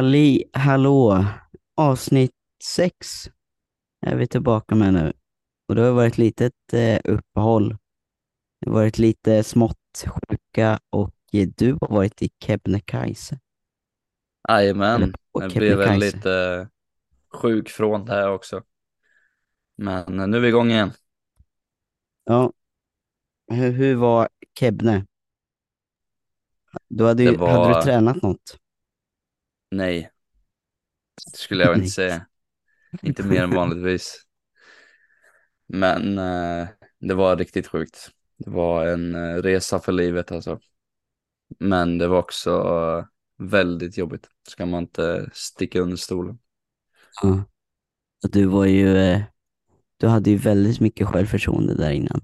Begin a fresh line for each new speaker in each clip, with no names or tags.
Halli hallå! Avsnitt sex är vi tillbaka med nu. Och det har varit litet eh, uppehåll. Det har varit lite smått sjuka och eh, du har varit i Kebnekaise.
Jajamän, jag blev väl lite sjuk från det här också. Men eh, nu är vi igång igen.
Ja. Hur, hur var Kebne? Du hade, ju,
Det var-
hade du tränat något?
Nej, det skulle jag inte säga. Inte mer än vanligtvis. Men eh, det var riktigt sjukt. Det var en eh, resa för livet alltså. Men det var också eh, väldigt jobbigt. Ska man inte sticka under stolen.
Ja. Du var ju, eh, du hade ju väldigt mycket självförtroende där innan.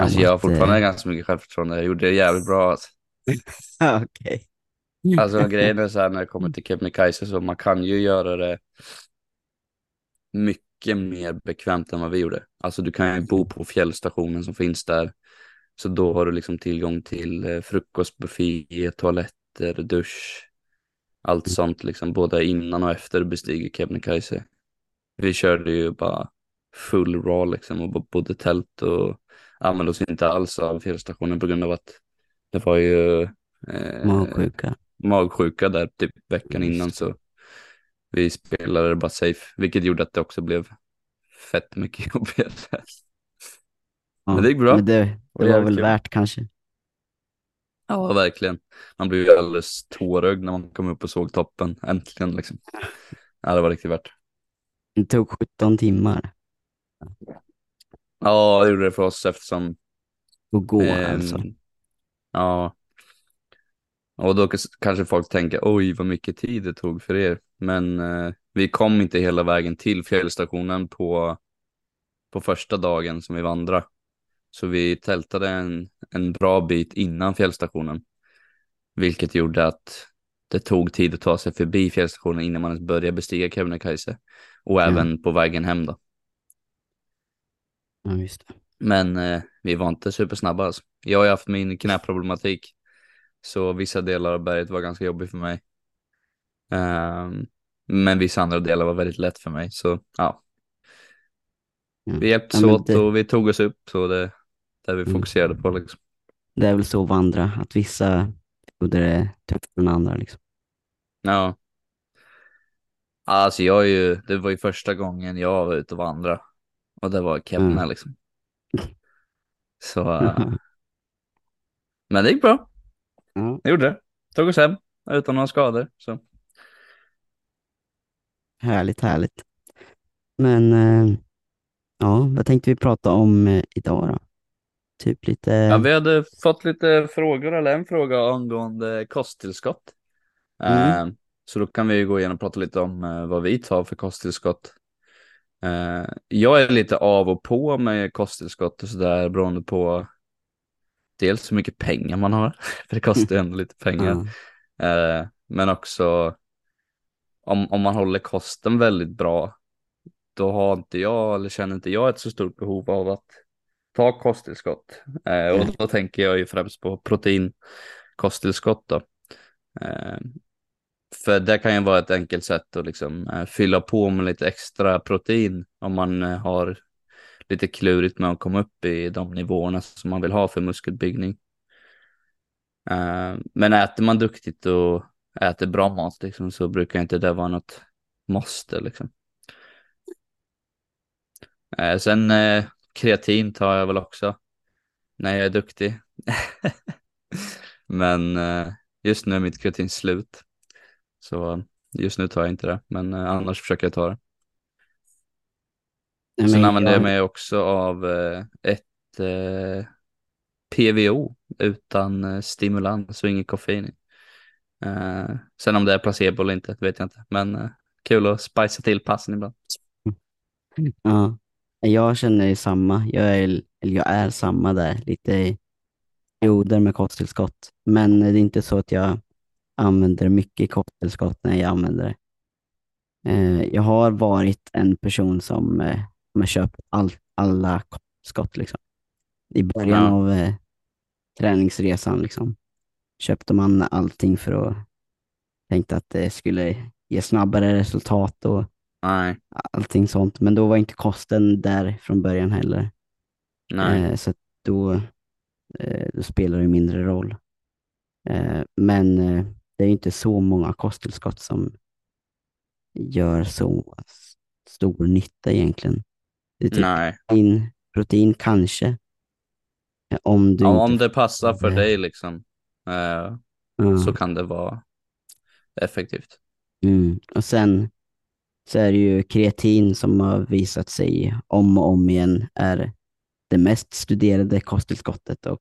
Alltså jag har
att,
fortfarande
eh,
ganska mycket självförtroende. Jag gjorde det jävligt bra alltså.
Okej.
Alltså grejen är så här när det kommer till Kebnekaise så man kan ju göra det mycket mer bekvämt än vad vi gjorde. Alltså du kan ju bo på fjällstationen som finns där. Så då har du liksom tillgång till eh, frukostbuffé, toaletter, dusch. Allt sånt liksom både innan och efter du bestiger Kebnekaise. Vi körde ju bara full raw liksom och bo- bodde tält och använde oss inte alls av fjällstationen på grund av att det var ju eh,
Magsjuka.
Magsjuka där typ veckan
Just
innan så vi spelade bara safe, vilket gjorde att det också blev fett mycket jobbigare.
Ja,
Men det gick bra.
Men det, det
var
var väl
kul.
värt kanske.
Ja, verkligen. Man blev ju alldeles tårögd när man kom upp och såg toppen, äntligen liksom. Ja, det var riktigt värt.
Det tog 17 timmar
Ja, det gjorde det för oss eftersom
att gå
ehm,
alltså.
Ja. Och då kanske folk tänker, oj vad mycket tid det tog för er. Men eh, vi kom inte hela vägen till fjällstationen på, på första dagen som vi vandrade. Så vi tältade en, en bra bit innan fjällstationen. Vilket gjorde att det tog tid att ta sig förbi fjällstationen innan man ens började bestiga Kebnekaise. Och även på vägen hem då.
Ja.
Men eh, vi var inte supersnabba alltså. Jag har ju haft min knäproblematik. Så vissa delar av berget var ganska jobbigt för mig. Ehm, men vissa andra delar var väldigt lätt för mig. Så ja, vi hjälptes
Ja,
åt
det-
och vi tog oss upp. Så det där vi
Mm.
fokuserade på liksom.
Det är väl så att vandra, att vissa gjorde det tuffare än andra liksom.
Ja. Alltså jag är ju, det var ju första gången jag var ute och vandra. Och det var Kebne
Mm.
liksom. Så, eh, men det gick bra.
Ja,
Det gjorde det. Tog oss hem utan några skador. Så.
härligt, härligt. Men eh, ja, vad tänkte vi prata om eh, idag då? Typ lite,
Ja, vi hade fått lite frågor, eller en fråga angående kosttillskott.
Mm.
Eh, så då kan vi gå igenom och prata lite om vad vi tar för kosttillskott. Jag är lite av och på med kosttillskott och sådär beroende på dels hur mycket pengar man har, för det kostar ju ändå lite pengar.
ja,
Eh, men också om, om man håller kosten väldigt bra, då har inte jag, eller känner inte jag ett så stort behov av att ta kosttillskott. Eh, och då tänker jag ju främst på proteinkosttillskott då. Eh, för det kan ju vara ett enkelt sätt att liksom eh, fylla på med lite extra protein om man eh, har lite klurigt med att komma upp i de nivåerna som man vill ha för muskelbyggning. Eh, men äter man duktigt och äter bra mat liksom, så brukar inte det vara något måste. Liksom. Eh, sen eh, kreatin tar jag väl också när jag är duktig. men eh, just nu är mitt kreatin slut. Så just nu tar jag inte det, men annars försöker jag ta det.
Nej,
Sen använder jag
jag-
mig också av eh, ett eh, PVO utan eh, stimulans och inget koffein i. Eh, sen om det är placebo eller inte vet jag inte, men eh, kul att spicea till passen ibland.
Ja, jag känner samma. Jag är, eller jag är samma där, lite i perioder med kosttillskott. Men det är inte så att jag använder mycket kosttillskott när jag använder det. Jag har varit en person som har köpt all, alla kosttillskott liksom. I början
Ja.
av eh, träningsresan liksom. Köpte man allting för att tänkte att det skulle ge snabbare resultat och
Nej,
allting sånt. Men då var inte kosten där från början heller. Eh, så då, eh, då spelar det mindre roll. Eh, men eh, det är inte så många kosttillskott som gör så stor nytta egentligen. Det typ
nej.
protein, protein kanske. Om du
Om,
inte...
om det passar för dig liksom, eh,
Ja.
så kan det vara effektivt.
Mm. Och sen så är det ju kreatin som har visat sig om och om igen är det mest studerade kosttillskottet och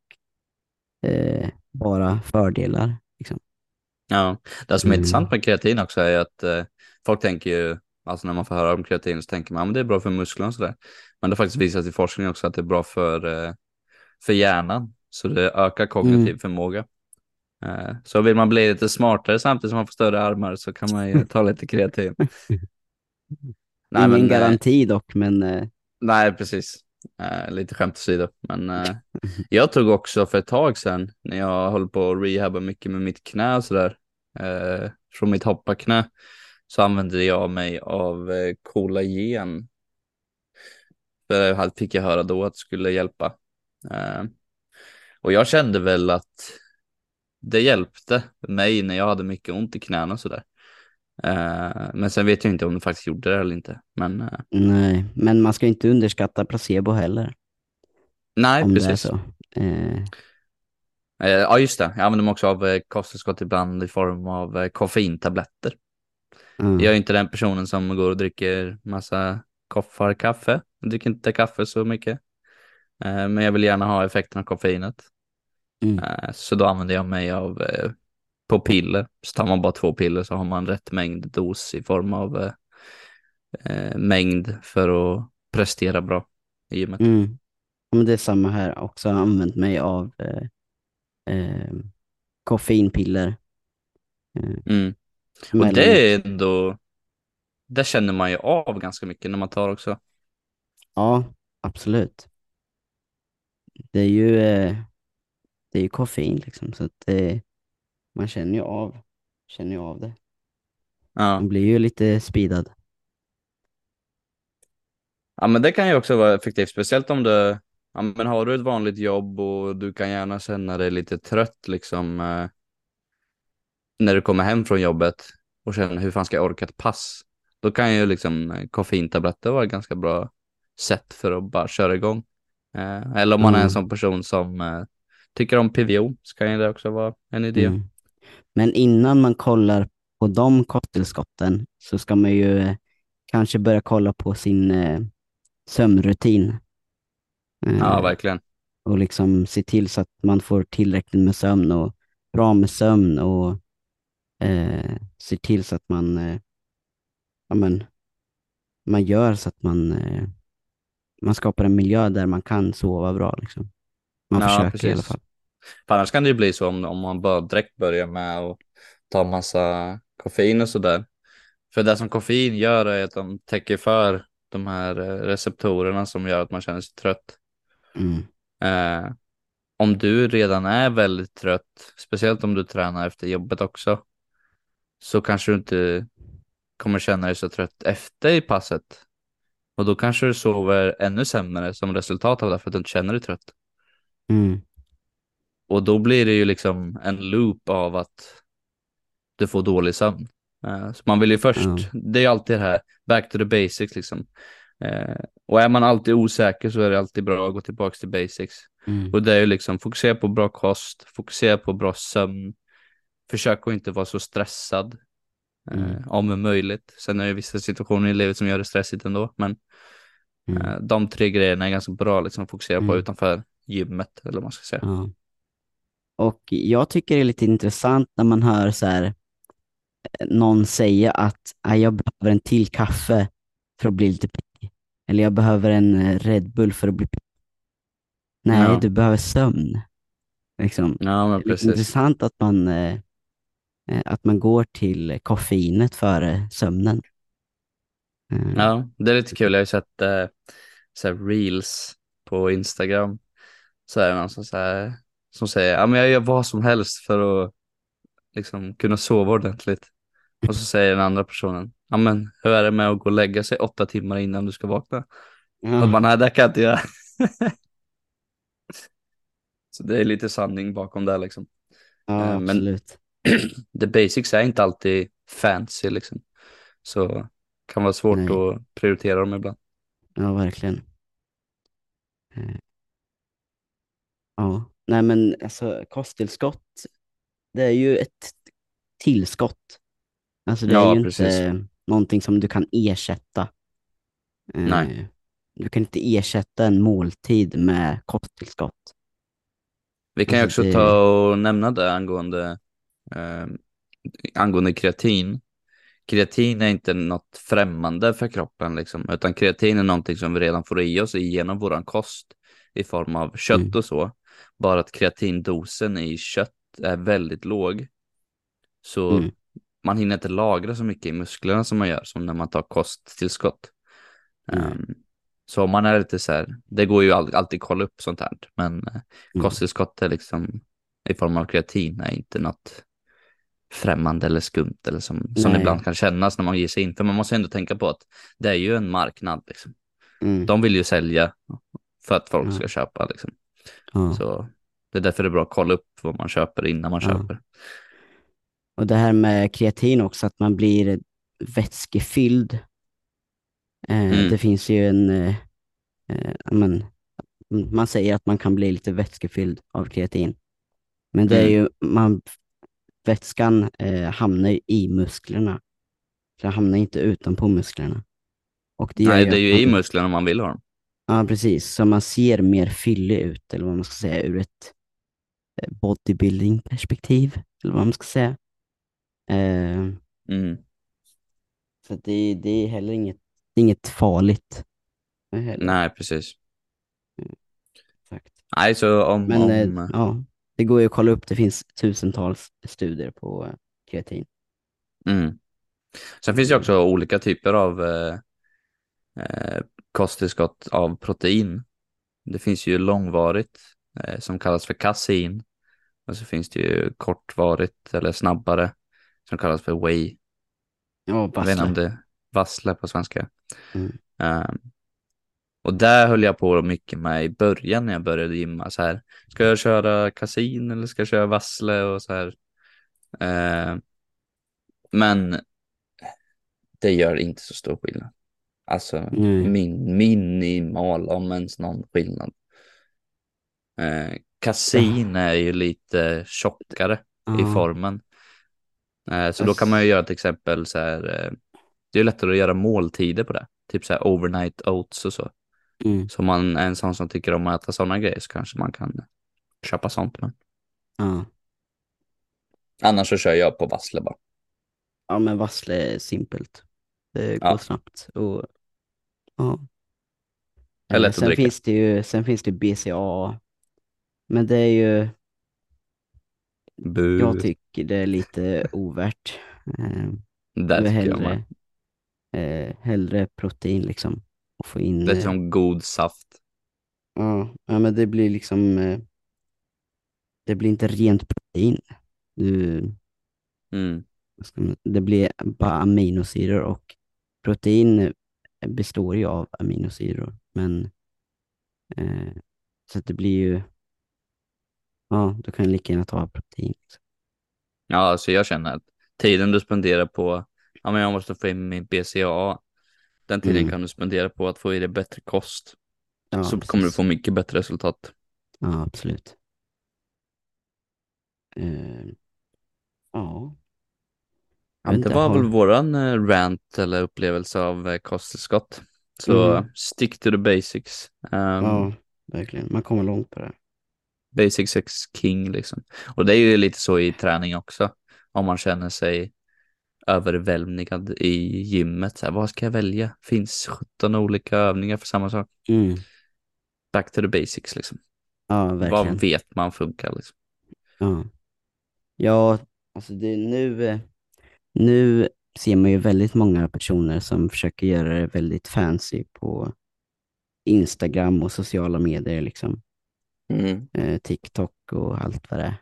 eh, bara fördelar. Liksom.
Ja, det som är
Mm.
intressant med kreatin också är att eh, folk tänker ju, alltså när man får höra om kreatin så tänker man, ja, men det är bra för musklerna och sådär. Men det har faktiskt visat i forskning också att det är bra för, eh, för hjärnan, så det ökar kognitiv
Mm.
förmåga. Eh, så vill man bli lite smartare samtidigt som man får större armar så kan man ju ta lite kreatin. Nej,
Ingen
men, eh,
garanti dock, men
Nej, precis. Lite skämt åsido. Men jag tog också för ett tag sedan när jag höll på att rehabba mycket med mitt knä och sådär. Från mitt hopparknä så använde jag mig av eh, kollagen. För jag fick jag höra då att det skulle hjälpa. Eh, och jag kände väl att det hjälpte mig när jag hade mycket ont i knäna och sådär. Eh, men sen vet jag inte om det faktiskt gjorde det eller inte. Men eh,
nej. Men man ska inte underskatta placebo heller,
nej,
om
precis.
det så. Eh,
Eh, Ja, just det. Jag använder mig också av eh, kosttillskott ibland i form av eh, koffeintabletter.
Ja.
Jag är inte den personen som går och dricker massa koffar kaffe. Jag dricker inte kaffe så mycket. Eh, Men jag vill gärna ha effekten av koffeinet.
Mm.
Eh, Så då använder jag mig av eh, på piller. Så tar man bara två piller så har man rätt mängd dos i form av mängd för att prestera bra i gymmet.
Mm. Men det är samma här, också använt mig av eh, eh, koffeinpiller. Eh,
Mm. Och
mellan-
det är ändå, det känner man ju av ganska mycket när man tar också.
Ja, absolut. Det är ju, eh, det är ju koffein liksom, så att det, man känner ju av, känner ju av det.
Ja.
Man blir ju lite speedad.
ja, men det kan ju också vara effektivt, speciellt om du, ja, men har du ett vanligt jobb och du kan gärna känna dig lite trött liksom eh, när du kommer hem från jobbet och känner hur fan ska jag orka ett pass? Då kan ju liksom eh, koffeintabletter vara ett ganska bra sätt för att bara köra igång. Eh, eller om man är en
Mm.
sån person som eh, tycker om PVO så kan ju det också vara en idé.
Mm. Men innan man kollar på de kosttillskotten så ska man ju eh, kanske börja kolla på sin eh, sömnrutin. Eh,
Ja, verkligen.
och liksom se till så att man får tillräckligt med sömn och bra med sömn och eh, se till så att man, eh, ja, men, man gör så att man, eh, man skapar en miljö där man kan sova bra. Liksom. Man
Ja,
försöker i alla
precis.
fall.
För annars kan det ju bli så om, om man bara direkt börjar med att ta massa koffein och sådär. För det som koffein gör är att de täcker för de här eh, receptorerna som gör att man känner sig trött.
Mm.
Eh, om du redan är väldigt trött, speciellt om du tränar efter jobbet också, så kanske du inte kommer känna dig så trött efter i passet. Och då kanske du sover ännu sämre som resultat av det för att du inte känner dig trött.
Mm.
Och då blir det ju liksom en loop av att du får dålig sömn. Eh, Så man vill ju först,
Ja.
det är ju alltid det här, back to the basics liksom. Eh, Och är man alltid osäker så är det alltid bra att gå tillbaka till basics.
Mm.
Och det är ju liksom fokusera på bra kost, fokusera på bra sömn, försök att inte vara så stressad. eh,
Mm.
Om möjligt. Sen är det vissa situationer i livet som gör det stressigt ändå, men
Mm.
eh, de tre grejerna är ganska bra liksom, att fokusera på
Mm.
utanför gymmet, eller vad man ska säga.
Ja. Och jag tycker det är lite intressant när man hör så här, eh, någon säga att "Ah, jag behöver en till kaffe för att bli lite pigg. Eller jag behöver en eh, Red Bull för att bli pigg. Nej,
Ja.
du behöver sömn. Liksom.
Ja,
Det är intressant att man, eh, att man går till koffeinet före sömnen. Eh,
Ja, det är lite kul. Jag har ju sett eh, så reels på Instagram. Så är det någon som, så här, som säger, men jag gör vad som helst för att liksom kunna sova ordentligt. Och så säger den andra personen, ja men hur är det med att gå och lägga sig åtta timmar innan du ska vakna? Och man, nej det kan jag inte göra. Så det är lite sanning bakom det liksom.
ja
Eh, Men
absolut.
the basics är inte alltid fancy liksom. Så kan vara svårt
Nej,
att prioritera dem ibland.
ja verkligen. Eh, Ja, nej men alltså kosttillskott, det är ju ett tillskott. Alltså det är
Ja,
ju
precis.
inte någonting som du kan ersätta.
Nej.
Eh, Du kan inte ersätta en måltid med kosttillskott.
Vi kan ju
Alltså
också
det,
ta och nämna det angående, eh, angående kreatin. Kreatin är inte något främmande för kroppen, liksom, utan kreatin är någonting som vi redan får i oss genom våran kost i form av kött
mm,
och så. Bara att kreatindosen i kött är väldigt låg, så
mm,
man hinner inte lagra så mycket i musklerna som man gör, som när man tar kosttillskott.
nej,
Um, så om man är lite så här, det går ju all, alltid kolla upp sånt här, men eh,
mm,
kosttillskott är liksom i form av kreatin är inte något främmande eller skumt eller som, som det ibland kan kännas när man ger sig in. För man måste ändå tänka på att det är ju en marknad. Liksom.
mm,
De vill ju sälja för att folk ska köpa. Liksom. Så det är därför det är bra att kolla upp vad man köper innan man köper.
Och det här med kreatin också, att man blir vätskefylld. Eh,
Mm,
det finns ju en, eh, eh, men, man säger att man kan bli lite vätskefylld av kreatin. Men det är
mm.
ju, man, vätskan eh, hamnar i musklerna. Så den hamnar inte utanpå musklerna. Och det
Nej, det är ju i
man,
musklerna om man vill ha dem.
ja precis, så man ser mer fyllig ut, eller vad man ska säga, ur ett eh, bodybuilding-perspektiv, eller vad man ska säga. Eh,
Mm.
så det, det är heller inget, inget farligt. eh, Heller.
Nej, precis.
Exakt.
Nej, så om,
Men eh,
om
ja, det går ju att kolla upp, det finns tusentals studier på eh, kreatin.
mm. Sen finns det också olika typer av eh, eh, kosttillskott av protein. Det finns ju långvarigt eh, som kallas för kasein. Och så finns det ju kortvarigt eller snabbare som kallas för whey.
ja,
Jag vet inte om
vassle.
det vassle på svenska.
Mm.
Um, och där höll jag på mycket med i början när jag började gymma. Så här, ska jag köra kasin eller ska jag köra vassle och så här. Eh, men det gör inte så stor skillnad. Alltså
Nej.
min, minimal om ens någon skillnad. Eh, kasin
Ja,
är ju lite tjockare i
ja,
formen. Eh, så då kan man ju göra till exempel så här. Eh, det är lättare att göra måltider på det. Typ så här overnight oats och så.
Mm,
Så om man är en sån som tycker om att äta sådana grejer så kanske man kan köpa sånt. Men
ja.
annars så kör jag på vassle bara.
ja, men vassle är simpelt. Det går
Ja,
snabbt och ja.
att
sen finns det ju, sen finns det BCA, men det är ju, jag
Bu.
tycker det är lite ovärt. Eh,
Det
jag
tycker jag med.
hellre, eh, hellre protein liksom. Och få in,
Det är
eh,
som god saft.
ja, ja, men det blir liksom, eh, det blir inte rent protein. Du,
Mm.
det blir bara aminosyror och protein består ju av aminosyror. Men eh, så det blir ju, ja, du kan lika gärna ta protein. Liksom.
Ja, alltså jag känner att tiden du spenderar på, ja men jag måste få in min BCAA, den tiden
Mm,
kan du spendera på att få i dig bättre kost.
ja,
Så kommer du
precis.
få mycket bättre resultat.
Ja, absolut. Eh, ja,
Ja, det var väl
har,
våran eh, rant eller upplevelse av eh, kosttillskott. Så
mm,
stick to the basics. Um,
ja, verkligen. Man kommer långt på det.
basics is king liksom. Och det är ju lite så i träning också. Om man känner sig överväldigad i gymmet. Så här, vad ska jag välja? Finns 17 olika övningar för samma sak.
Mm,
Back to the basics liksom.
ja,
Vad
verkligen.
vet man funkar liksom.
Ja, ja alltså det, nu, eh, nu ser man ju väldigt många personer som försöker göra det väldigt fancy på Instagram och sociala medier, liksom.
Mm.
Eh, TikTok och allt vad det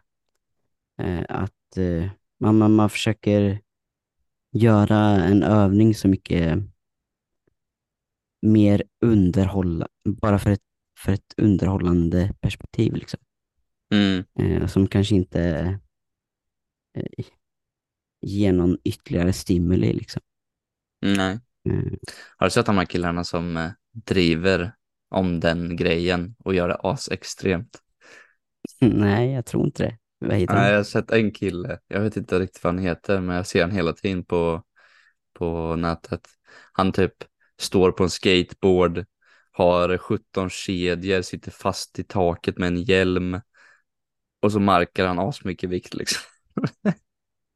är. Eh, att eh, man, man, man försöker göra en övning så mycket mer underhålla, bara för ett, för ett underhållande perspektiv liksom.
Mm,
Eh, som kanske inte eh, ger någon ytterligare stimuli liksom.
nej.
Eh,
Har du sett de här killarna som eh, driver om den grejen och gör det asextremt?
nej, jag tror inte det. Vad heter
Nej, jag har sett en kille, jag vet inte riktigt vad han heter, men jag ser han hela tiden på, på nätet. Han typ står på en skateboard, har 17 kedjor, sitter fast i taket med en hjälm och så markar han asmycket vikt liksom.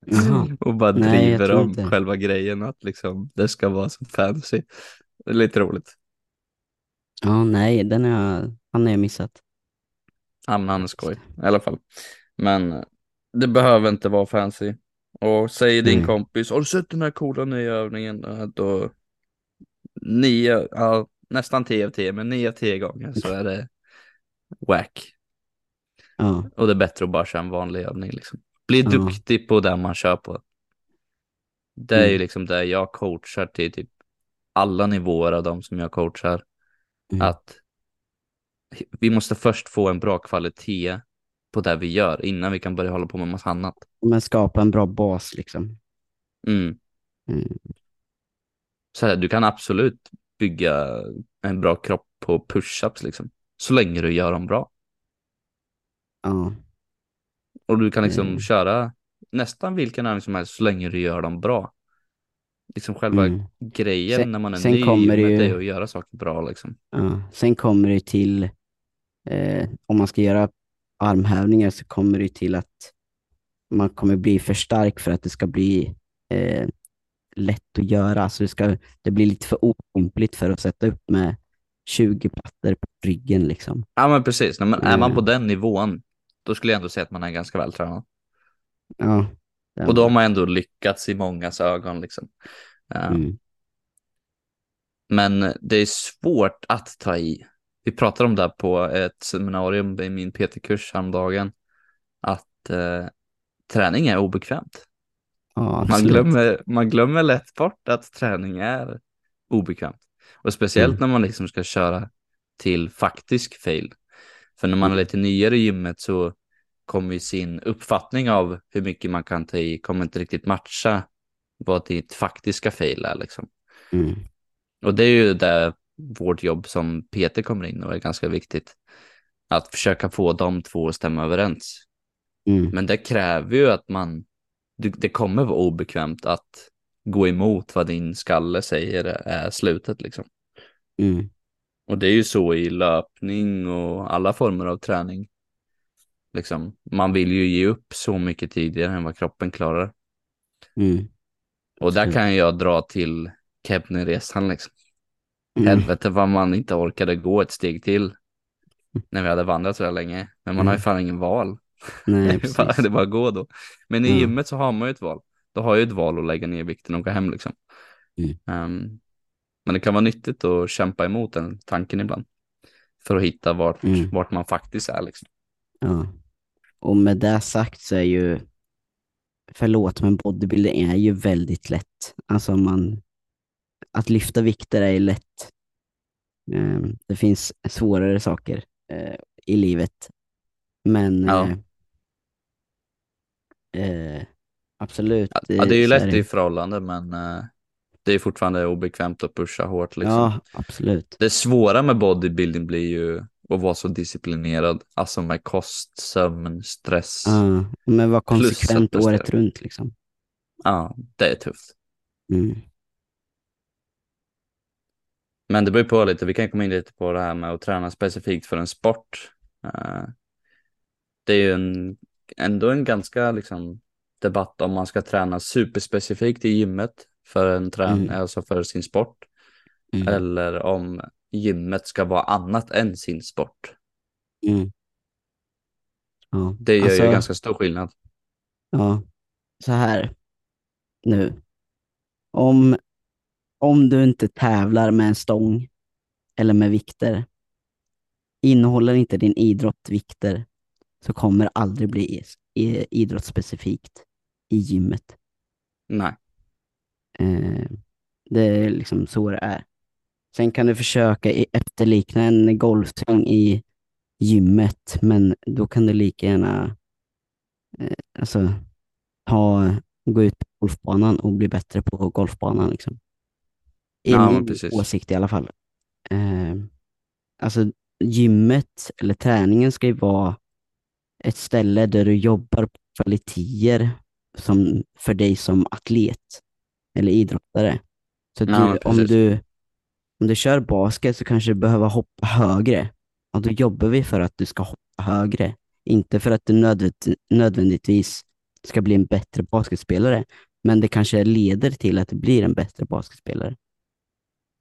Och bara
Nej,
driver om
inte.
själva grejen att liksom det ska vara så fancy. Det är lite roligt.
Ja, nej, den har jag, han har jag missat.
Ja, men han är skoj i alla fall. Men det behöver inte vara fancy. Och säger din
Nej.
kompis, har du sett den här coola nya övningen? Då nio, ja, nästan tio av tio, men nio av tio gånger så är det whack.
Ja,
Och det är bättre att bara köra en vanlig övning liksom. Bli
Ja.
duktig på det man kör på. Det är ju
Mm.
liksom det jag coachar till typ alla nivåer av de som jag coachar.
Mm.
Att vi måste först få en bra kvalitet på det vi gör innan vi kan börja hålla på med massa annat.
men skapa en bra bas liksom.
Mm.
Mm.
Så här, du kan absolut bygga en bra kropp på push-ups liksom. Så länge du gör dem bra.
Ja,
Och du kan liksom
Mm.
köra nästan vilken övning som helst så länge du gör dem bra. Liksom själva
Mm.
grejen
Sen-
när man är
sen
ny
kommer det ju-
det är att göra saker bra liksom.
ja. Sen kommer det till, eh, om man ska göra armhävningar så kommer det till att man kommer bli för stark för att det ska bli eh, lätt att göra. Så det, ska, det blir lite för otympligt för att sätta upp med 20 plattor på ryggen liksom.
Ja men precis, Nej, men är man på den nivån då skulle jag ändå säga att man är ganska vältränad.
Ja.
Och då har man ändå lyckats i mångas ögon liksom. Ja.
Mm.
Men det är svårt att ta i. Vi pratade om det här på ett seminarium i min PT-kurs häromdagen. Att eh, träning är obekvämt.
Ja,
Man glömmer, man glömmer lätt bort att träning är obekvämt. Och speciellt
Mm.
när man liksom ska köra till faktisk fail. För när man är
Mm.
lite nyare i gymmet så kommer ju sin uppfattning av hur mycket man kan ta i kommer inte riktigt matcha vad ditt faktiska fail är liksom.
Mm.
Och det är ju där vårt jobb som PT kommer in och är ganska viktigt. Att försöka få de två att stämma överens.
Mm.
Men det kräver ju att man, det, kommer vara obekvämt att gå emot vad din skalle säger är slutet liksom.
Mm.
Och det är ju så i löpning och alla former av träning. Liksom, man vill ju ge upp så mycket tidigare än vad kroppen klarar.
Mm.
Och där
Absolut.
kan jag dra till Kebnresan liksom.
Mm.
Helvete vad man inte orkade gå ett steg till när vi hade vandrat så där länge. Men man har ju
Mm.
fan ingen val.
Nej,
det, är bara, att gå då. Men i
Ja.
gymmet så har man ju ett val. Då har jag ju ett val att lägga ner vikten och gå hem liksom.
Mm.
Ehm, men det kan vara nyttigt att kämpa emot den tanken ibland. För att hitta vart,
Mm.
vart man faktiskt är liksom.
Ja. Och med det sagt så är ju, förlåt men bodybuilding är ju väldigt lätt. Alltså man, att lyfta vikter är lätt. Eh, Det finns svårare saker eh, i livet. Men
Ja.
eh, eh, absolut.
Ja, det är ju lätt i förhållande men eh, det är fortfarande obekvämt att pusha hårt liksom.
Ja, absolut.
Det svåra med bodybuilding blir ju att vara så disciplinerad. Alltså med kost, sömn, stress.
Ja, men vara konsekvent året runt liksom.
Ja, det är tufft.
Mm.
Men det beror på lite, vi kan komma in lite på det här med att träna specifikt för en sport. Eh, det är ju en, ändå en ganska liksom, debatt om man ska träna superspecifikt i gymmet för, en trän
Mm.
alltså för sin sport.
Mm.
Eller om gymmet ska vara annat än sin sport.
Mm. Ja.
Det gör
alltså,
ju ganska stor skillnad.
Ja, så här nu. Om, om du inte tävlar med en stång eller med vikter, innehåller inte din idrott vikter så kommer det aldrig bli idrottsspecifikt i gymmet.
Nej.
Eh, det är liksom så det är. Sen kan du försöka efterlikna en golfsving i gymmet, men då kan du lika gärna eh, alltså, ha, gå ut på golfbanan och bli bättre på golfbanan. Liksom. I
Ja,
min
precis.
åsikt i alla fall. Eh, alltså gymmet eller träningen ska ju vara ett ställe där du jobbar på kvaliteter som, för dig som atlet eller idrottare. Så
Ja,
du,
men
om, du, om du kör basket så kanske du behöver hoppa högre. Och då jobbar vi för att du ska hoppa högre. Inte för att du nödvändigt, nödvändigtvis ska bli en bättre basketspelare. Men det kanske leder till att du blir en bättre basketspelare.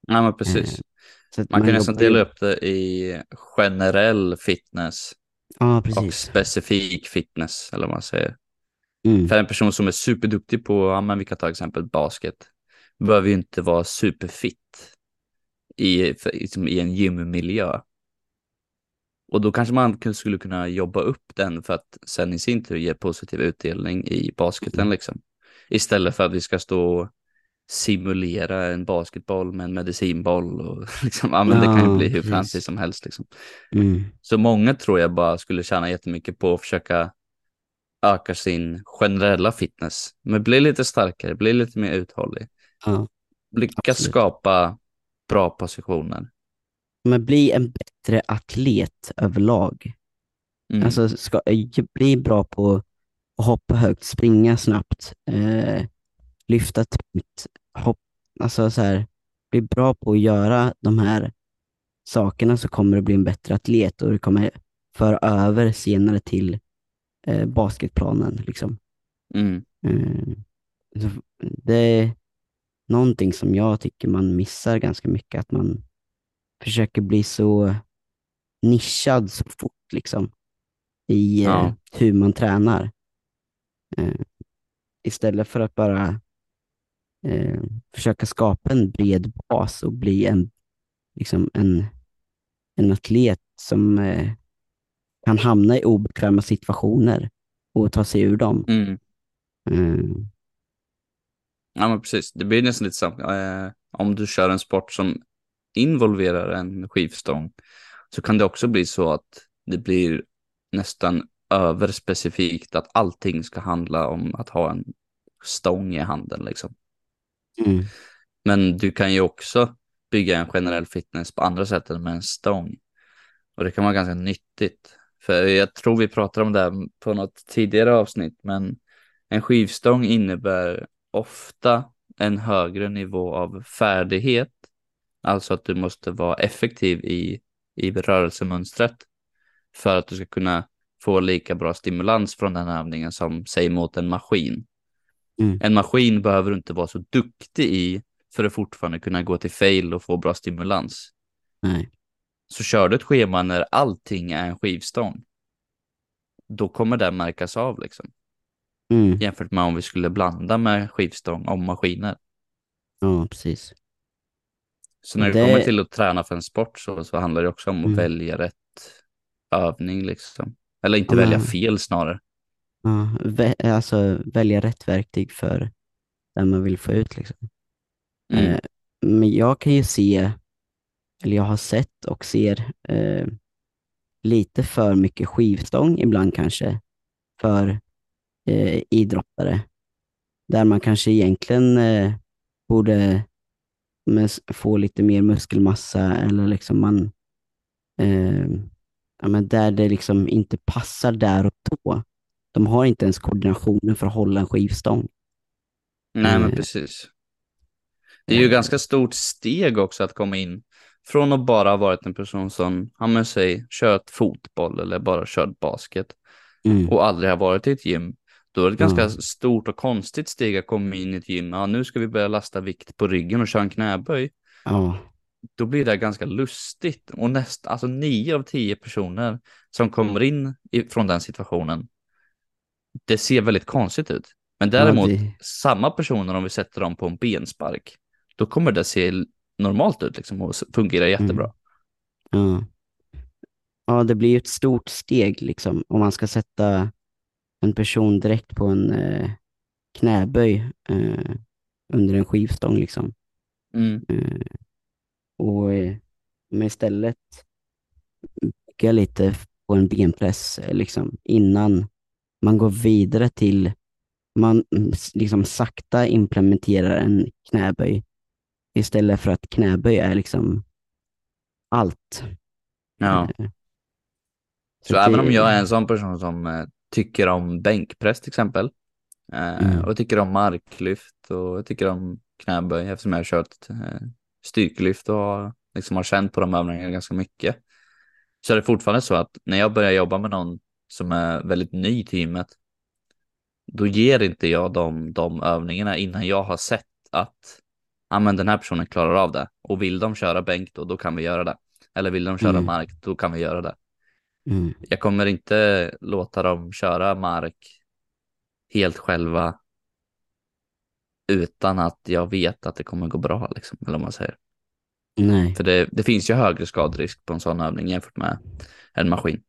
Ja, men precis.
Eh, att
Man kan nästan dela upp det i generell fitness
Ja,
och specifik fitness, eller vad man säger.
Mm.
För en person som är superduktig på, ja men vi kan ta exempel basket, behöver ju inte vara superfit i, för, liksom, i en gymmiljö. Och då kanske man skulle kunna jobba upp den för att sen i sin tur ge positiv utdelning i basketen
Mm.
liksom. Istället för att vi ska stå simulera en basketboll med en medicinboll och liksom, ja men det kan ju bli hur fancy som helst liksom.
Mm.
Så många tror jag bara skulle tjäna jättemycket på att försöka öka sin generella fitness. Men bli lite starkare, bli lite mer uthållig.
Ja.
Lyckas
Absolut.
skapa bra positioner.
Men bli en bättre atlet överlag.
Mm.
Alltså ska, eh, bli bra på att hoppa högt, springa snabbt, eh, lyfta tungt, hopp, alltså så här, bli bra på att göra de här sakerna så kommer du bli en bättre atlet och du kommer föra över senare till eh, basketplanen. Liksom.
Mm.
Eh, så det är någonting som jag tycker man missar ganska mycket, att man försöker bli så nischad så fort liksom i eh,
Ja.
hur man tränar. Eh, istället för att bara eh, försöka skapa en bred bas och bli en, liksom en, en atlet som eh, kan hamna i obekväma situationer och ta sig ur dem.
Mm.
Eh,
Ja, men precis. Det blir nästan lite samma. Eh, om du kör en sport som involverar en skivstång så kan det också bli så att det blir nästan överspecifikt att allting ska handla om att ha en stång i handen liksom
mm,
Men du kan ju också bygga en generell fitness på andra sätt än med en stång. Och det kan vara ganska nyttigt. För jag tror vi pratade om det här på något tidigare avsnitt, men en skivstång innebär ofta en högre nivå av färdighet. Alltså att du måste vara effektiv i, i rörelsemönstret för att du ska kunna få lika bra stimulans från den övningen som säg mot en maskin
mm,
En maskin behöver du inte vara så duktig i för att fortfarande kunna gå till fail och få bra stimulans.
nej.
Så kör du ett schema när allting är en skivstång, då kommer det märkas av liksom.
Mm,
Jämfört med om vi skulle blanda med skivstång och maskiner.
ja, precis.
Så när det,
Det-
kommer till att träna för en sport så, så handlar det också om att
Mm.
välja rätt övning liksom. Eller inte
Ja,
välja fel snarare.
Ja, vä- alltså välja rätt verktyg för det man vill få ut. Liksom.
Mm.
Eh, men jag kan ju se, eller jag har sett och ser eh, lite för mycket skivstång ibland kanske för eh, idrottare. Där man kanske egentligen eh, borde få lite mer muskelmassa eller liksom man eh, ja, men där det liksom inte passar där och då. De har inte ens koordinationen för att hålla en skivstång.
Nej, men
Eh,
precis. Det är ju
eh,
ganska stort steg också att komma in från att bara ha varit en person som, ja men säg, kört fotboll eller bara kört basket
Mm,
och aldrig har varit i ett gym. Då är det ett ganska
Ja.
stort och konstigt steg att komma in i ett gym. Ja, nu ska vi börja lasta vikt på ryggen och köra en knäböj.
ja,
Då blir det ganska lustigt och näst, alltså nio av tio personer som kommer in i, från den situationen. Det ser väldigt konstigt ut. Men
Ja,
däremot
det-
samma personer om vi sätter dem på en benspark, då kommer det se normalt ut liksom och fungera jättebra.
ja. Ja, det blir ju ett stort steg liksom om man ska sätta en person direkt på en eh, knäböj. Eh, under en skivstång liksom.
Mm.
Eh, och eh, men istället bygga lite på en benpress eh, liksom, innan man går vidare till, man liksom sakta implementerar en knäböj istället för att knäböj är liksom allt.
Ja.
Eh,
Så
att
även om jag är en sån person som eh, tycker om bänkpress till exempel eh,
Mm.
och tycker om marklyft och tycker om knäböj eftersom jag har kört styrkelyft och liksom har känt på de övningarna ganska mycket. Så är det fortfarande så att när jag börjar jobba med någon som är väldigt ny i teamet då ger inte jag dem de övningarna innan jag har sett att ja, men den här personen klarar av det och vill de köra bänk då, då kan vi göra det. Eller vill de köra
Mm.
mark, då kan vi göra det.
Mm.
Jag kommer inte låta dem köra mark helt själva utan att jag vet att det kommer gå bra, liksom, eller vad man säger.
Nej.
För det, det finns ju högre skaderisk på en sån övning jämfört med en maskin.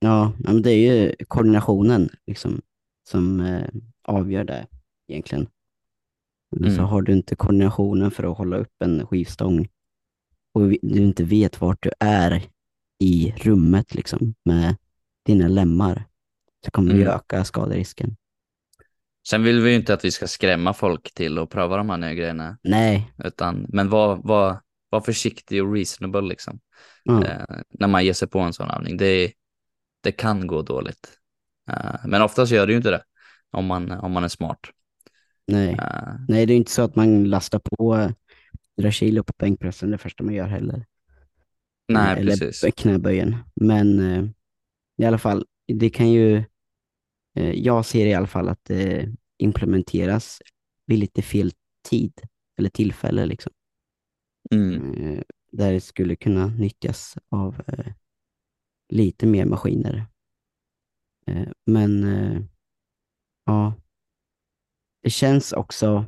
Ja, men det är ju koordinationen liksom, som eh, avgör det egentligen. Men Så
Mm.
har du inte koordinationen för att hålla upp en skivstång och du inte vet vart du är i rummet liksom, med dina lemmar så kommer
Mm.
öka skaderisken.
Sen vill vi ju inte att vi ska skrämma folk till att pröva de här nya grejerna,
Nej,
utan, men var, var, var försiktig och reasonable liksom,
ja,
eh, när man ger sig på en sån övning. Det, det kan gå dåligt. Eh, men oftast gör det ju inte det om man, om man är smart.
nej.
Eh,
nej, det är inte så att man lastar på 100 kilo på bänkpressen det första man gör heller.
nej,
eller
precis.
knäböjen. Men eh, i alla fall, det kan ju, eh, jag ser i alla fall att det implementeras vid lite fel tid eller tillfälle liksom.
Mm.
Eh, där det skulle kunna nyttjas av eh, lite mer maskiner. Eh, men eh, ja, det känns också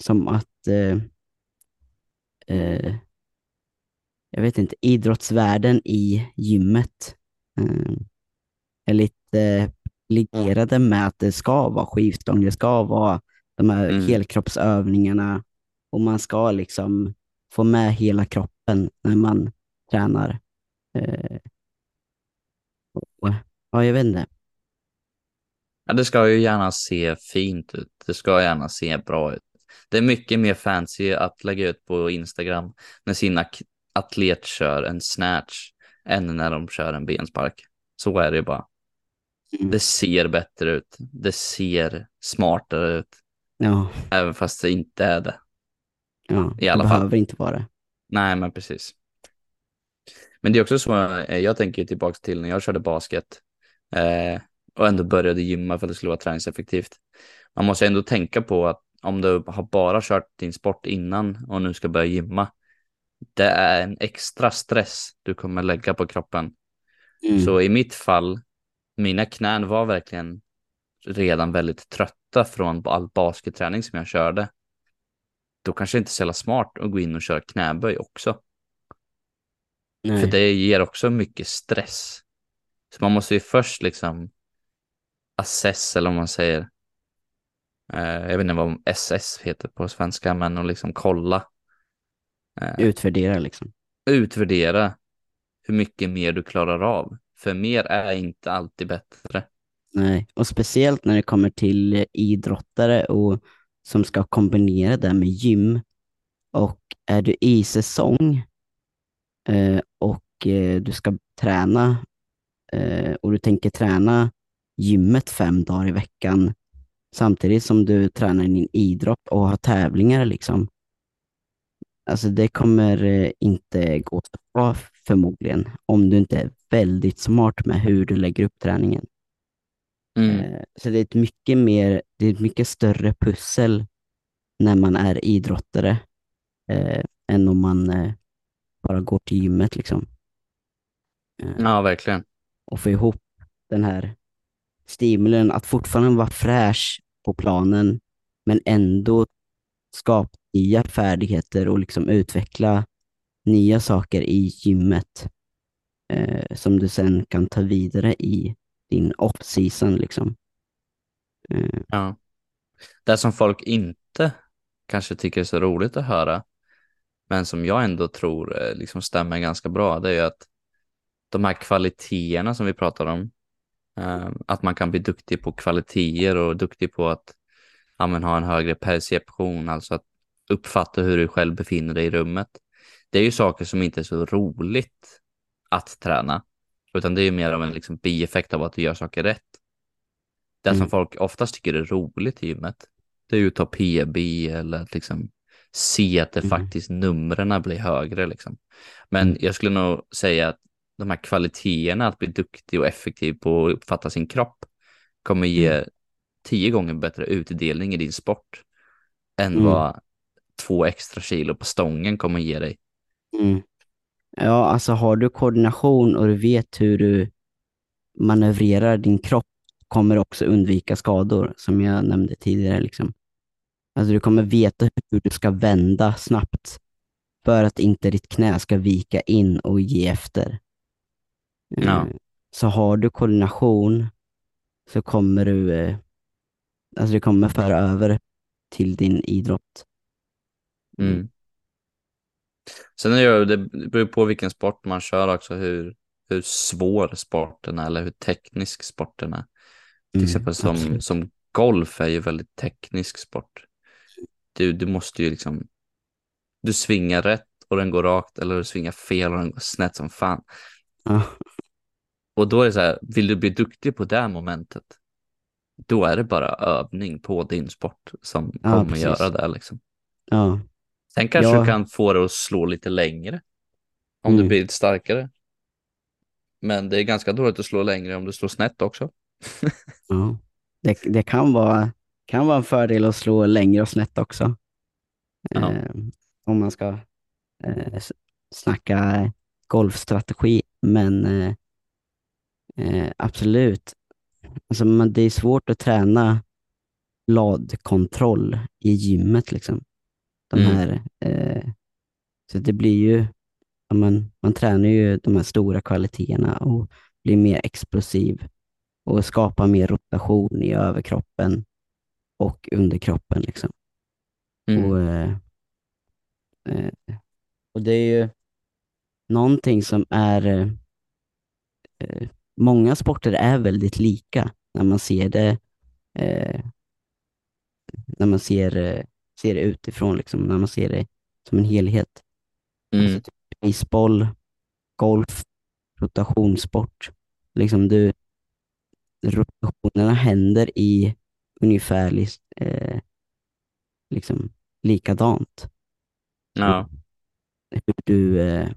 som att eh, eh, jag vet inte, idrottsvärlden i gymmet eh, är lite liggerade med att det ska vara skivstång, det ska vara de här
Mm.
helkroppsövningarna och man ska liksom få med hela kroppen när man tränar. Eh, ja, jag vet inte.
Ja, det ska ju gärna se fint ut. Det ska gärna se bra ut. Det är mycket mer fancy att lägga ut på Instagram när sina k- atlet kör en snatch än när de kör en benspark. Så är det ju bara.
Mm.
Det ser bättre ut. Det ser smartare ut.
Ja,
Även fast det inte är det.
ja
I alla
det
fall.
behöver inte vara det.
Nej, men precis. Men det är också så, eh, jag tänker tillbaka till när jag körde basket eh, och ändå började gymma för att det skulle vara träningseffektivt. Man måste ändå tänka på att om du har bara kört din sport innan och nu ska börja gymma, det är en extra stress du kommer lägga på kroppen.
Mm.
Så i mitt fall, mina knän var verkligen redan väldigt trötta från all basketträning som jag körde. Då kanske det inte är så jävla smart att gå in och köra knäböj också.
Nej.
För det ger också mycket stress. Så man måste ju först liksom assess eller om man säger. Eh, jag vet inte vad SS heter på svenska, men att liksom kolla. Eh,
Utvärdera liksom.
utvärdera hur mycket mer du klarar av. För mer är inte alltid bättre.
Nej, och speciellt när det kommer till idrottare och som ska kombinera det med gym. Och är du i säsong och eh, du ska träna eh, och du tänker träna gymmet fem dagar i veckan samtidigt som du tränar din idrott och har tävlingar liksom. Alltså det kommer eh, inte gå så bra förmodligen om du inte är väldigt smart med hur du lägger upp träningen.
Mm.
Eh, Så det är ett mycket mer, det är ett mycket större pussel när man är idrottare eh, än om man eh, bara går till gymmet liksom. Eh,
Ja, verkligen.
och få ihop den här stimulen att fortfarande vara fräsch på planen men ändå skapa nya färdigheter och liksom utveckla nya saker i gymmet eh, som du sen kan ta vidare i din off-season liksom. Eh,
Ja. Det som folk inte kanske tycker är så roligt att höra, men som jag ändå tror eh, liksom stämmer ganska bra, det är ju att de här kvaliteterna som vi pratar om, eh, att man kan bli duktig på kvaliteter och duktig på att ja, men, ha en högre perception, alltså att uppfatta hur du själv befinner dig i rummet. Det är ju saker som inte är så roligt att träna, utan det är ju mer av en liksom, bieffekt av att du gör saker rätt. Det
Mm.
som folk oftast tycker är roligt i gymmet, det är ju att ta PB eller att liksom se att det
Mm.
faktiskt numren blir högre liksom. Men
Mm.
jag skulle nog säga att de här kvaliteterna att bli duktig och effektiv på att uppfatta sin kropp kommer ge
Mm.
tio gånger bättre utdelning i din sport än
Mm.
vad två extra kilo på stången kommer ge dig.
Mm. Ja, alltså har du koordination och du vet hur du manövrerar din kropp kommer också undvika skador, som jag nämnde tidigare. Liksom. Alltså du kommer veta hur du ska vända snabbt för att inte ditt knä ska vika in och ge efter. Eh,
Ja.
Så har du koordination så kommer du, eh, alltså det kommer föra över till din idrott.
Mm. Sen är det, det beror på vilken sport man kör också, hur, hur svår sporten är eller hur teknisk sporten är. Till
Mm,
exempel som,
absolut.
som golf är ju väldigt teknisk sport. Du, du måste ju liksom, du svingar rätt och den går rakt eller du svingar fel och den går snett som fan.
Ja,
Och då är det så här, vill du bli duktig på det momentet, då är det bara övning på din sport som
Ja,
kommer
precis.
göra det liksom.
ja,
Sen kanske
Ja.
du kan få det att slå lite längre om du
Mm.
blir lite starkare. Men det är ganska dåligt att slå längre om du slår snett också.
ja. Det, det kan, vara, kan vara en fördel att slå längre och snett också.
Ja.
Eh, om man ska eh, snacka golfstrategi. Men eh, eh, absolut, alltså, man, det är svårt att träna bladkontroll i gymmet. Liksom. De
Mm.
här, eh, så det blir ju, man, man tränar ju de här stora kvaliteterna och blir mer explosiv och skapar mer rotation i överkroppen och underkroppen. Liksom.
Mm.
Och, eh, eh, och det är ju någonting som är... Eh, eh, många sporter är väldigt lika när man ser det eh, när man ser, ser det utifrån, liksom, när man ser det som en helhet.
Mm.
Alltså, typ baseball, golf, rotationssport. Liksom du, rotationerna händer i ungefär eh, liksom, likadant.
Ja.
hur du eh,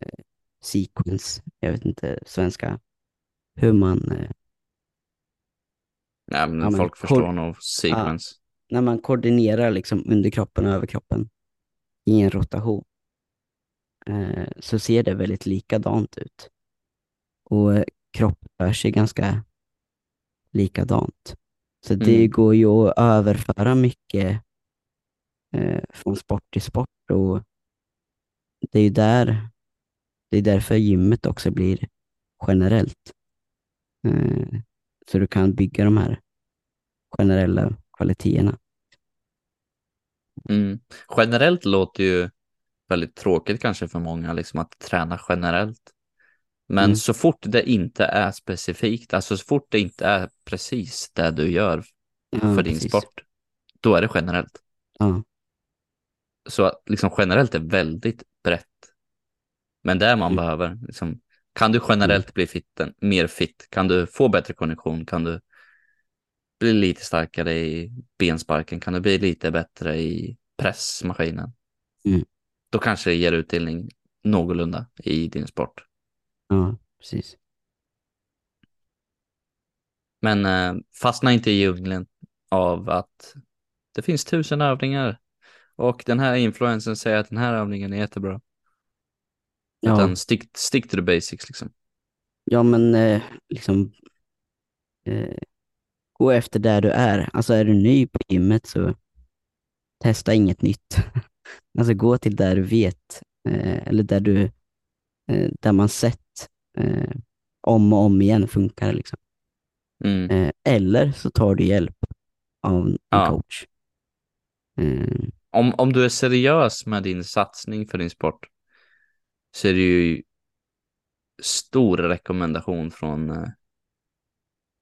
eh, sequence, jag vet inte svenska, hur man, eh,
ja, men
Ja, men
folk förstår nog sequence.
när man koordinerar liksom underkroppen och överkroppen i en rotation eh, så ser det väldigt likadant ut. Och eh, kroppen rör sig ganska likadant. Så det
Mm.
går ju att överföra mycket eh, från sport till sport och det är ju där, det är därför gymmet också blir generellt. Eh, så du kan bygga de här generella kvaliteterna.
Mm. Generellt låter ju väldigt tråkigt kanske för många liksom att träna generellt. Men
Mm.
så fort det inte är specifikt, alltså så fort det inte är precis det du gör
Ja,
för din
precis.
sport, då är det generellt.
Ja,
Så liksom generellt är väldigt brett. Men det man
Mm.
behöver, liksom, kan du generellt bli fitten, mer fit, kan du få bättre kondition, kan du bli lite starkare i bensparken, kan du bli lite bättre i pressmaskinen.
Mm.
Då kanske det ger utdelning någorlunda i din sport.
Ja precis.
Men eh, fastna inte i djungeln av att det finns tusen övningar och den här influensen säger att den här övningen är jättebra.
Ja,
Utan stick, stick to the basics liksom.
ja men eh, liksom eh, gå efter där du är. Alltså är du ny på gymmet så testa inget nytt. alltså gå till där du vet eh, eller där du eh, där man sett eh, om och om igen funkar liksom.
Mm.
Eh, eller så tar du hjälp av en
Ja.
coach. Eh,
Om, om du är seriös med din satsning för din sport så är det ju stor rekommendation från eh,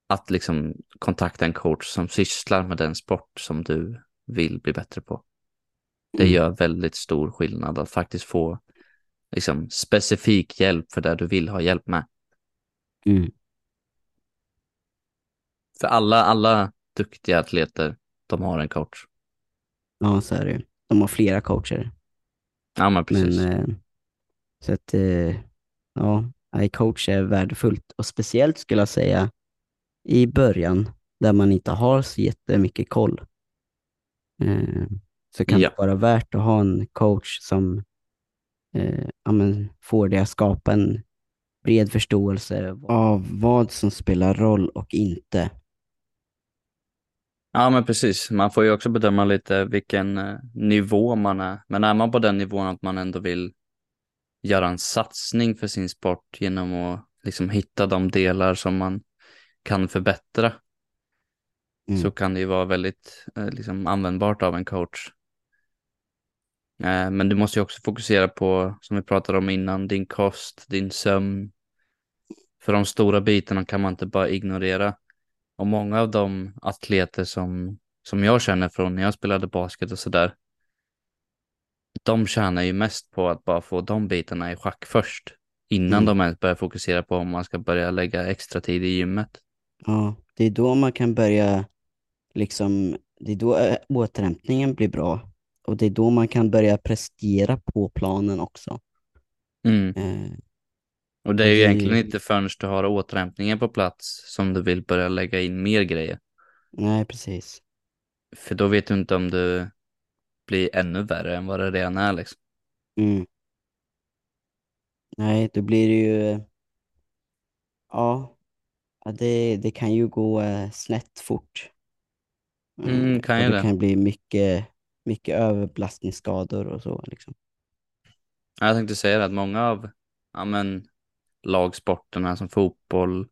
att liksom kontakta en coach som sysslar med den sport som du vill bli bättre på. Det
mm,
gör väldigt stor skillnad att faktiskt få liksom, specifik hjälp för det du vill ha hjälp med.
mm.
För alla, alla duktiga atleter, de har en coach.
Ja, så är det ju. De har flera coacher.
Ja, men precis.
Men, eh, så att, eh, ja, coach är värdefullt. Och speciellt skulle jag säga i början, där man inte har så jättemycket koll. Eh, så kan
Ja.
det vara värt att ha en coach som eh, ja, men får dig att skapa en bred förståelse av vad som spelar roll och inte.
Ja, men precis. Man får ju också bedöma lite vilken eh, nivå man är. Men är man på den nivån att man ändå vill göra en satsning för sin sport genom att liksom hitta de delar som man kan förbättra
Mm.
så kan det ju vara väldigt eh, liksom användbart av en coach. Eh, men du måste ju också fokusera på, som vi pratade om innan, din kost, din sömn. För de stora bitarna kan man inte bara ignorera. Och många av de atleter som, som jag känner från när jag spelade basket och sådär, de tjänar ju mest på att bara få de bitarna i schack först. Innan
Mm.
de ens börjar fokusera på om man ska börja lägga extra tid i gymmet.
Ja, det är då man kan börja, liksom, det är då eh, återhämtningen blir bra. Och det är då man kan börja prestera på planen också.
Mm.
Eh,
Och det är ju
Det-
egentligen inte förrän du har återhämtningen på plats som du vill börja lägga in mer grejer.
nej, precis.
För då vet du inte om du blir ännu värre än vad det redan är liksom.
Mm. Nej, då blir det ju, ja, det, det kan ju gå eh, snett fort.
Mm, kan ju
det
det.
kan bli mycket, mycket överbelastningsskador och så. Liksom.
Jag tänkte säga det att många av ja, men, lagsporterna som fotboll,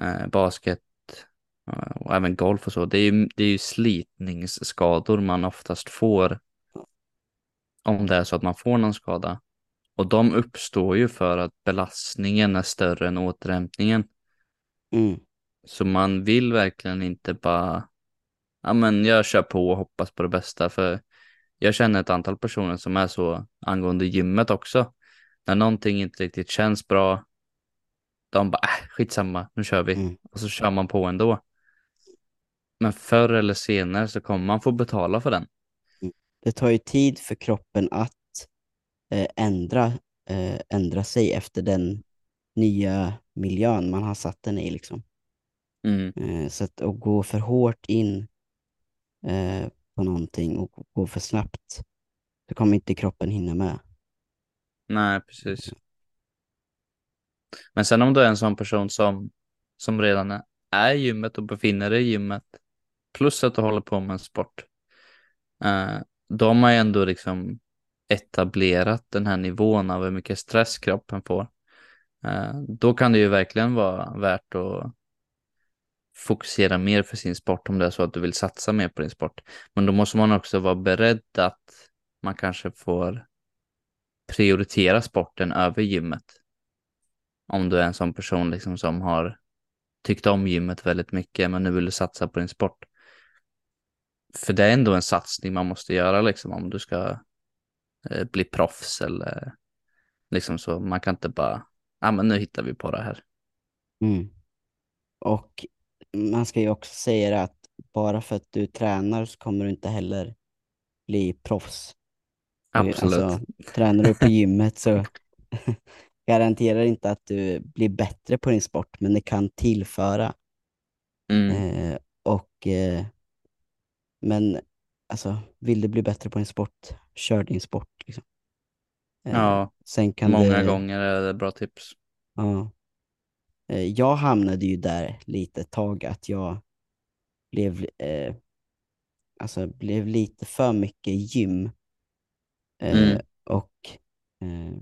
eh, basket eh, och även golf och så, det är ju, det är ju slitningsskador man oftast får om det är så att man får någon skada. Och de uppstår ju för att belastningen är större än återhämtningen.
Mm.
Så man vill verkligen inte bara, ja men jag kör på och hoppas på det bästa. För jag känner ett antal personer som är så angående gymmet också. När någonting inte riktigt känns bra, de bara, äh, skitsamma, nu kör vi.
Mm.
Och så kör man på ändå. Men förr eller senare så kommer man få betala för den.
Det tar ju tid för kroppen att eh, ändra, eh, ändra sig efter den nya miljön man har satt den i. Liksom.
Mm.
Eh, så att, att gå för hårt in eh, på någonting och gå för snabbt, så kommer inte kroppen hinna med.
Nej, precis. Men sen om du är en sån person som, som redan är, är i gymmet och befinner dig i gymmet, plus att du håller på med en sport, eh, då har man ju ändå liksom etablerat den här nivån av hur mycket stress kroppen får. Eh, då kan det ju verkligen vara värt att fokusera mer för sin sport om det är så att du vill satsa mer på din sport. Men då måste man också vara beredd att man kanske får prioritera sporten över gymmet. Om du är en sån person liksom som har tyckt om gymmet väldigt mycket men nu vill du satsa på din sport. För det är ändå en satsning man måste göra liksom om du ska eh, bli proffs eller liksom så. Man kan inte bara, ja ah, men nu hittar vi på det här.
Mm. Och man ska ju också säga att bara för att du tränar så kommer du inte heller bli proffs. För,
Absolut.
Alltså, tränar du på gymmet så garanterar inte att du blir bättre på din sport, men det kan tillföra.
Mm.
Eh, och, eh, men alltså, vill du bli bättre på din sport, kör din sport. Liksom. Eh,
Ja,
sen kan
Många
det,
gånger är det bra tips.
Ja. Eh, Jag hamnade ju där lite ett tag att jag blev, eh, alltså blev lite för mycket gym. Eh,
Mm.
och eh,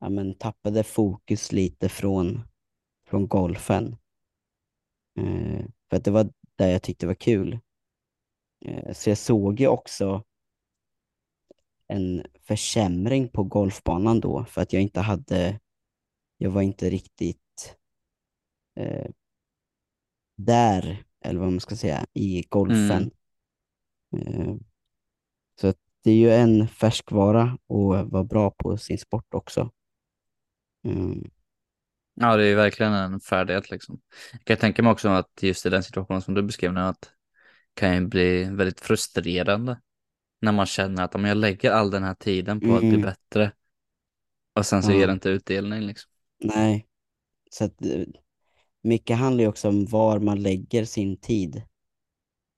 ja, men tappade fokus lite från, från golfen. Eh, för att det var det jag tyckte var kul. Eh, Så jag såg ju också en försämring på golfbanan då för att jag inte hade, jag var inte riktigt eh, där, eller vad man ska säga, i golfen.
Mm.
Eh, så att det är ju en färskvara och vara bra på sin sport också. Mm.
Ja, det är ju verkligen en färdighet liksom. Jag kan tänka mig också att just i den situationen som du beskrev nu, att kan ju bli väldigt frustrerande när man känner att om jag lägger all den här tiden på att bli
Mm.
bättre och sen så
Ja.
ger det inte utdelning liksom.
Nej, så att eh, mycket handlar ju också om var man lägger sin tid.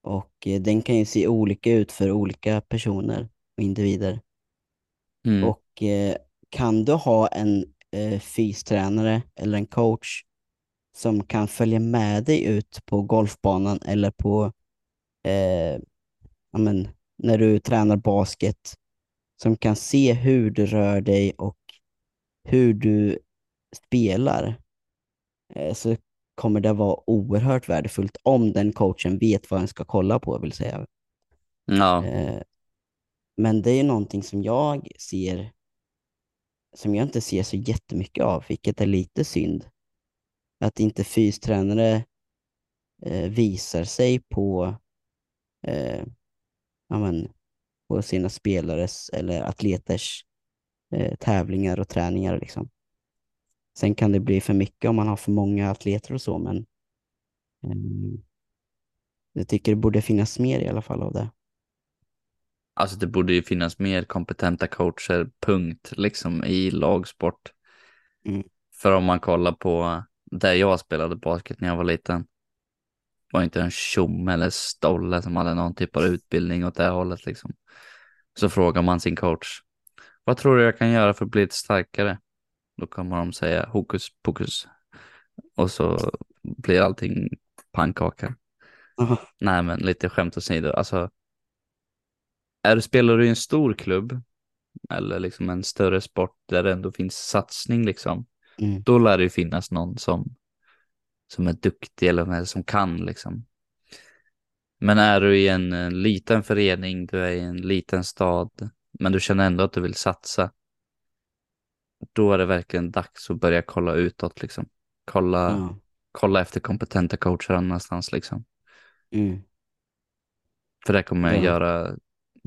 Och eh, den kan ju se olika ut för olika personer och individer.
Mm.
Och eh, kan du ha en eh, fystränare eller en coach som kan följa med dig ut på golfbanan eller på, eh, men, när du tränar basket, som kan se hur du rör dig och hur du spelar, så kommer det vara oerhört värdefullt om den coachen vet vad den ska kolla på, vill säga.
Ja,
Eh, men det är någonting som jag ser, som jag inte ser så jättemycket av, vilket är lite synd. Att inte fystränare eh, visar sig på, eh, ja, men, på sina spelares eller atleters eh, tävlingar och träningar. Liksom. Sen kan det bli för mycket om man har för många atleter och så, men eh, jag tycker det borde finnas mer i alla fall av det.
alltså det borde ju finnas mer kompetenta coacher, punkt, liksom i lagsport.
Mm.
För om man kollar på där jag spelade basket när jag var liten, var inte en tjomme eller stolle som hade någon typ av utbildning åt det hållet liksom. Så frågar man sin coach, vad tror du jag kan göra för att bli lite starkare? Då kommer de säga hokus pokus. Och så blir allting pannkaka.
Aha.
Nej, men lite skämt åsido. Alltså, är, spelar du i en stor klubb eller liksom en större sport där det ändå finns satsning liksom,
Mm.
då lär det ju finnas någon som, som är duktig eller som kan liksom. Men är du i en, eh, liten förening, du är i en liten stad, men du känner ändå att du vill satsa, då är det verkligen dags att börja kolla utåt liksom. Kolla,
Ja.
kolla efter kompetenta coacher annanstans liksom.
Mm.
För det kommer
Ja.
göra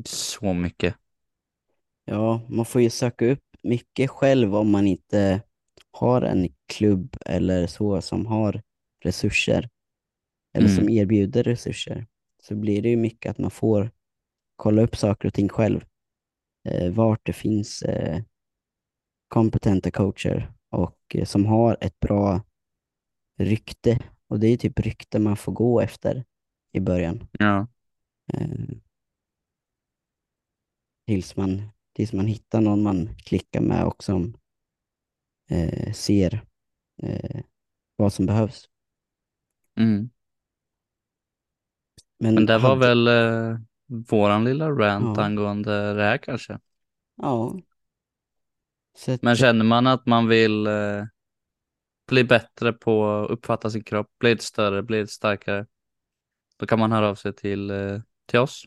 så mycket.
Ja, man får ju söka upp mycket själv om man inte har en klubb eller så som har resurser eller
Mm.
som erbjuder resurser. Så blir det ju mycket att man får kolla upp saker och ting själv. Eh, vart det finns eh, kompetenta coacher och eh, som har ett bra rykte. Och det är typ rykte man får gå efter i början.
Ja.
Eh, tills, man, tills man hittar någon man klickar med och som eh, ser eh, vad som behövs.
Mm.
Men,
Men det var
hade-
väl eh, våran lilla rant
Ja.
angående det här kanske.
Ja. Att,
Men känner man att man vill eh, bli bättre på att uppfatta sin kropp, bli lite större, bli lite starkare, då kan man höra av sig till, eh, till oss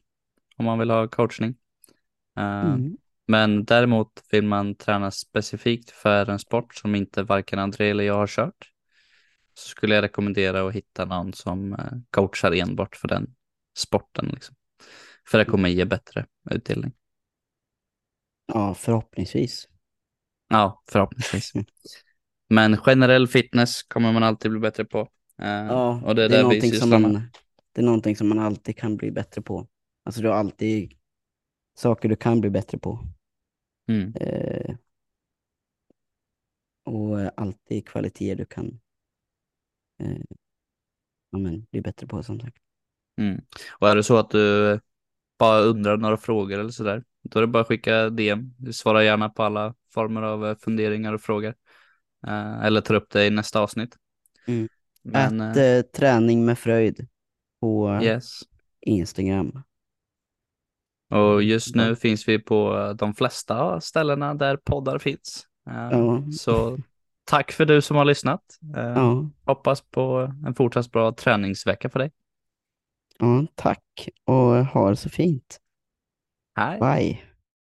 om man vill ha coachning. Eh,
mm,
Men däremot vill man träna specifikt för en sport som inte varken André eller jag har kört, så skulle jag rekommendera att hitta någon som eh, coachar enbart för den sporten. Liksom. För det kommer ge bättre utdelning.
ja, förhoppningsvis.
Ja, förhoppningsvis. Men generell fitness kommer man alltid bli bättre på. Eh,
Ja,
och det är
det, är någonting som man, det är någonting som man alltid kan bli bättre på. Alltså du har alltid saker du kan bli bättre på.
Mm.
Eh, och alltid kvaliteter du kan eh, ja, men, bli bättre på som sagt.
Mm. Och är det så att du bara undrar några frågor eller sådär, då är det bara att skicka DM. Vi svarar gärna på alla former av eh, funderingar och frågor. Eh, eller tar upp det i nästa avsnitt.
Mm.
Men,
Ät
eh,
eh, träning med fröjd på
yes.
Instagram.
Och just nu
Ja.
finns vi på de flesta ställena där poddar finns.
Ja.
Så tack för du som har lyssnat. Hoppas på en fortsatt bra träningsvecka för dig.
Ja, tack och ha det så fint.
Hej.
Bye.